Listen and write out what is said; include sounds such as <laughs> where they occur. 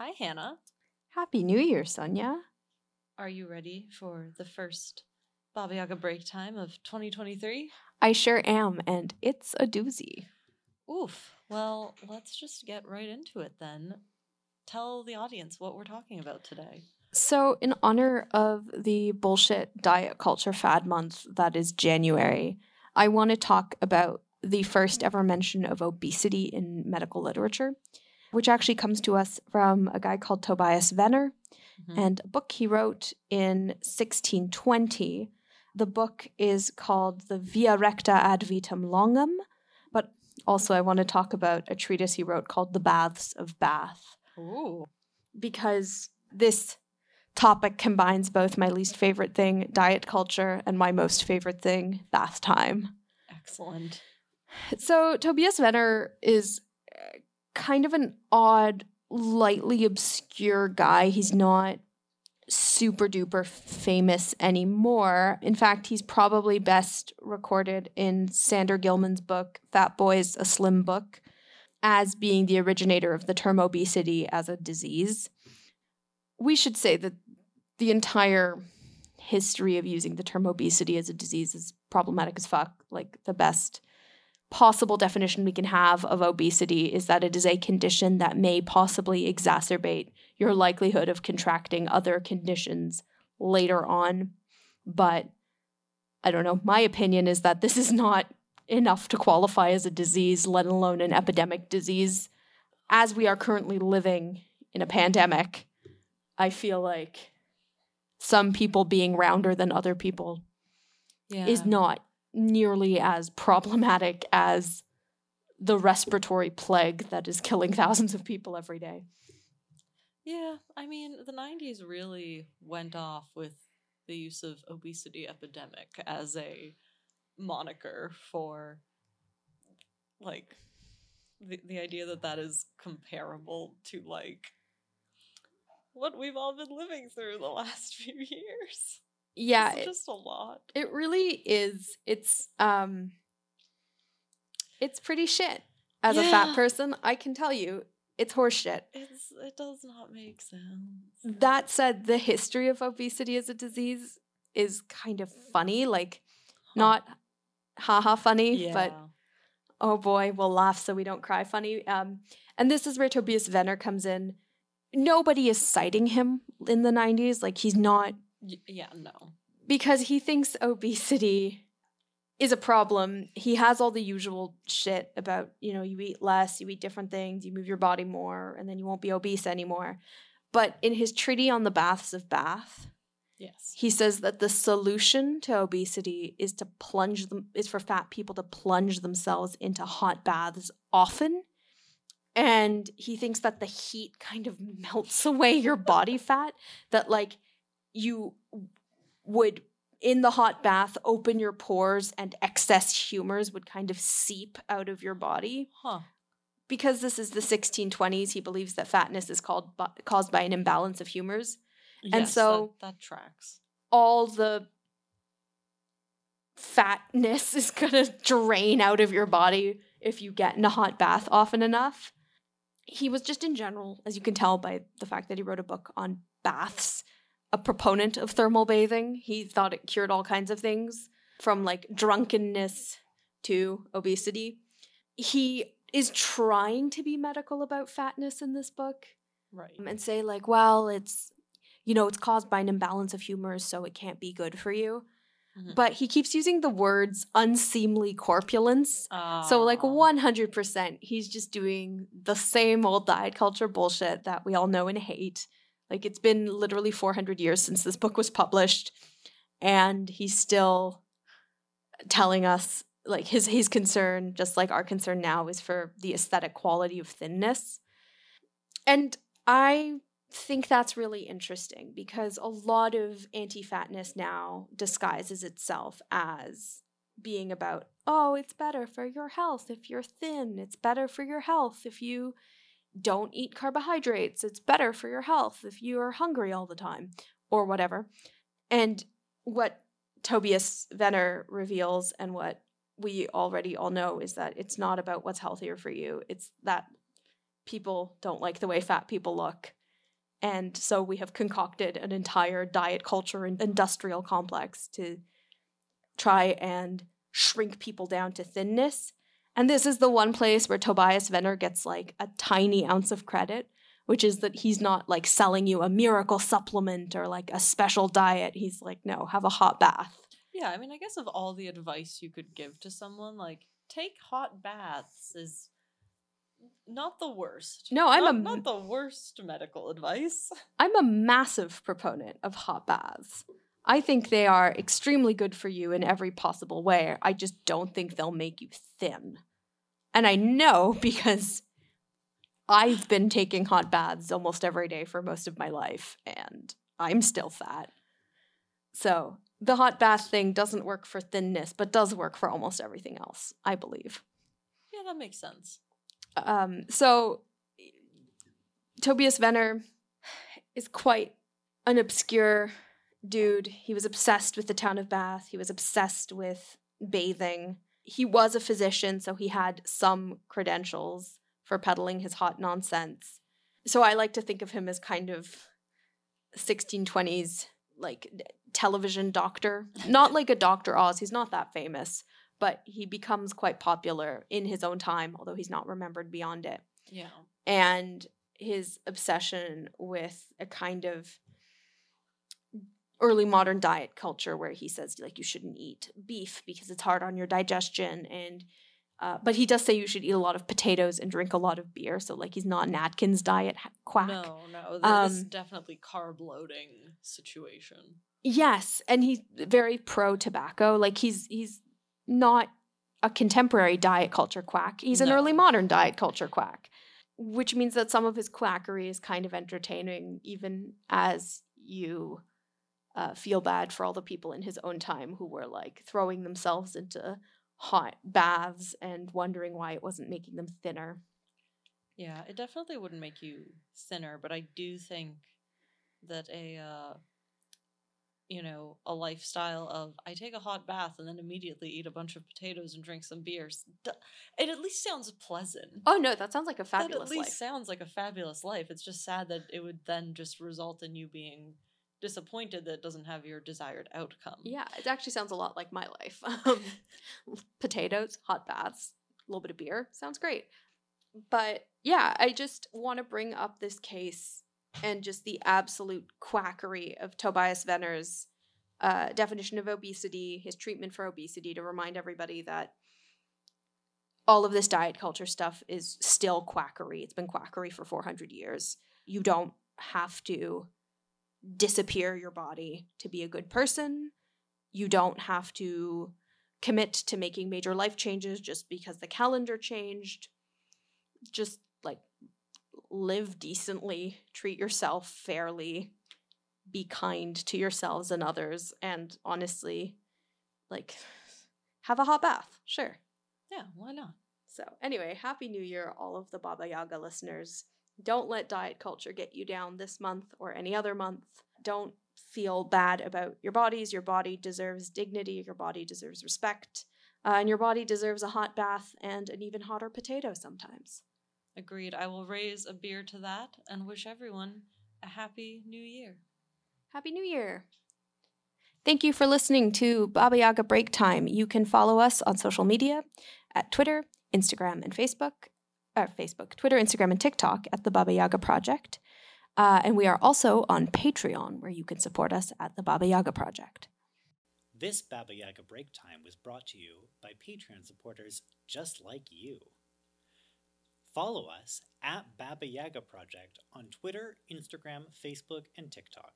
Hi, Hannah. Happy New Year, Sonia. Are you ready for the first Baba Yaga break time of 2023? I sure am, and it's a doozy. Oof. Well, let's just get right into it then. Tell the audience what we're talking about today. So, in honor of the bullshit diet culture fad month that is January, I want to talk about the first ever mention of obesity in medical literature, which actually comes to us from a guy called Tobias Venner Mhm. and a book he wrote in 1620. The book is called The Via Recta ad Vitam Longum, but also I want to talk about a treatise he wrote called The Baths of Bath Ooh. because this topic combines both my least favorite thing, diet culture, and my most favorite thing, bath time. Excellent. So, Tobias Venner is uh, kind of an odd, lightly obscure guy. He's not super duper famous anymore. In fact, he's probably best recorded in Sander Gilman's book, Fat Boys, a Slim Book, as being the originator of the term obesity as a disease. We should say that the entire history of using the term obesity as a disease is problematic as fuck. Like, the best possible definition we can have of obesity is that it is a condition that may possibly exacerbate your likelihood of contracting other conditions later on. But I don't know. My opinion is that this is not enough to qualify as a disease, let alone an epidemic disease. As we are currently living in a pandemic, I feel like some people being rounder than other people Yeah. is not nearly as problematic as the respiratory plague that is killing thousands of people every day. Yeah, I mean, the 90s really went off with the use of obesity epidemic as a moniker for like the, the idea that that is comparable to like what we've all been living through the last <laughs> few years. Yeah, it's just a lot. it really is. It's um it's pretty shit. As a fat person, I can tell you it's horseshit. It's it does not make sense. That said, the history of obesity as a disease is kind of funny, like not haha funny, yeah. but oh boy, we'll laugh so we don't cry funny. Um, and this is where Tobias Venner comes in. Nobody is citing him in the 90s. Like, he's not, Y- yeah, no. because he thinks obesity is a problem. He has all the usual shit about, you know, you eat less, you eat different things, you move your body more, and then you won't be obese anymore. But in his treaty on the baths of Bath, Yes. he says that the solution to obesity is to plunge them is for fat people to plunge themselves into hot baths often. And he thinks that the heat kind of <laughs> melts away your body fat that like you would in the hot bath open your pores and excess humors would kind of seep out of your body Huh. because this is the 1620s he believes that fatness is called caused by an imbalance of humors And so- that, that tracks. all the fatness <laughs> is going to drain out of your body if you get in a hot bath often enough. He was just in general, as you can tell by the fact that he wrote a book on baths, a proponent of thermal bathing. He thought it cured all kinds of things from like drunkenness to obesity. He is trying to be medical about fatness in this book Right. and say like well it's you know it's caused by an imbalance of humors so it can't be good for you Mhm. but he keeps using the words unseemly corpulence so like Ah. 100% he's just doing the same old diet culture bullshit that we all know and hate like it's been literally 400 years since this book was published and he's still telling us like his his concern just like our concern now is for the aesthetic quality of thinness. And i think that's really interesting because a lot of anti-fatness now disguises itself as being about oh it's better for your health if you're thin. It's better for your health if you don't eat carbohydrates it's better for your health if you are hungry all the time or whatever and what tobias venner reveals and what we already all know is that it's not about what's healthier for you it's that people don't like the way fat people look And so we have concocted an entire diet culture and industrial complex to try and shrink people down to thinness. And this is the one place where Tobias Venner gets like a tiny ounce of credit, which is that he's not like selling you a miracle supplement or like a special diet. He's like, no, have a hot bath. Yeah, I mean, I guess of all the advice you could give to someone, like take hot baths is not the worst. No, I'm not, a- not the worst medical advice. <laughs> I'm a massive proponent of hot baths. I think they are extremely good for you in every possible way. I just don't think they'll make you thin. And I know <laughs> because I've been taking hot baths almost every day for most of my life, and I'm still fat. So the hot bath thing doesn't work for thinness, but does work for almost everything else, I believe. Yeah, that makes sense. Um, so Tobias Venner is quite an obscure dude. He was obsessed with the town of Bath. He was obsessed with bathing. He was a physician, so he had some credentials for peddling his hot nonsense. So I like to think of him as kind of 1620s like television doctor. Not like a Dr. Oz, he's not that famous, but he becomes quite popular in his own time, although he's not remembered beyond it. Yeah. And his obsession with a kind of early modern diet culture where he says like you shouldn't eat beef because it's hard on your digestion and uh, but he does say you should eat a lot of potatoes and drink a lot of beer so like he's not an atkins diet quack No, no, th- this is Um, definitely carb loading situation. Yes, and he's very pro tobacco. Like he's he's not a contemporary diet culture quack. He's an No. early modern diet culture quack, which means that some of his quackery is kind of entertaining, even as you uh, feel bad for all the people in his own time who were like throwing themselves into hot baths and wondering why it wasn't making them thinner. Yeah, it definitely wouldn't make you thinner, but I do think that a uh you know, a lifestyle of I take a hot bath and then immediately eat a bunch of potatoes and drink some beers. It at least sounds pleasant. Oh no, that sounds like a fabulous. that at least life. sounds like a fabulous life. It's just sad that it would then just result in you being disappointed that it doesn't have your desired outcome. Yeah, it actually sounds a lot like my life. <laughs> Um, potatoes, hot baths, a little bit of beer. Sounds great. But yeah, I just want to bring up this case and just the absolute quackery of Tobias Venner's uh, definition of obesity, his treatment for obesity, to remind everybody that all of this diet culture stuff is still quackery. It's been quackery for 400 years. You don't have to disappear your body to be a good person. You don't have to commit to making major life changes just because the calendar changed. Just like live decently, treat yourself fairly, be kind to yourselves and others, and honestly, like have a hot bath. Sure. Yeah, why not? So, anyway, Happy New Year, all of the Baba Yaga listeners. Don't let diet culture get you down this month or any other month. Don't feel bad about your bodies. Your body deserves dignity, your body deserves respect, uh, and your body deserves a hot bath and an even hotter potato sometimes. Agreed. I will raise a beer to that and wish everyone a happy new year. Happy New Year! Thank you for listening to Baba Yaga Break Time. You can follow us on social media at Twitter, Instagram, and Facebook. Uh, Facebook, Twitter, Instagram, and TikTok at the Baba Yaga Project. Uh, and we are also on Patreon, where you can support us at the Baba Yaga Project. This Baba Yaga Break Time was brought to you by Patreon supporters just like you. Follow us at Baba Yaga Project on Twitter, Instagram, Facebook, and TikTok.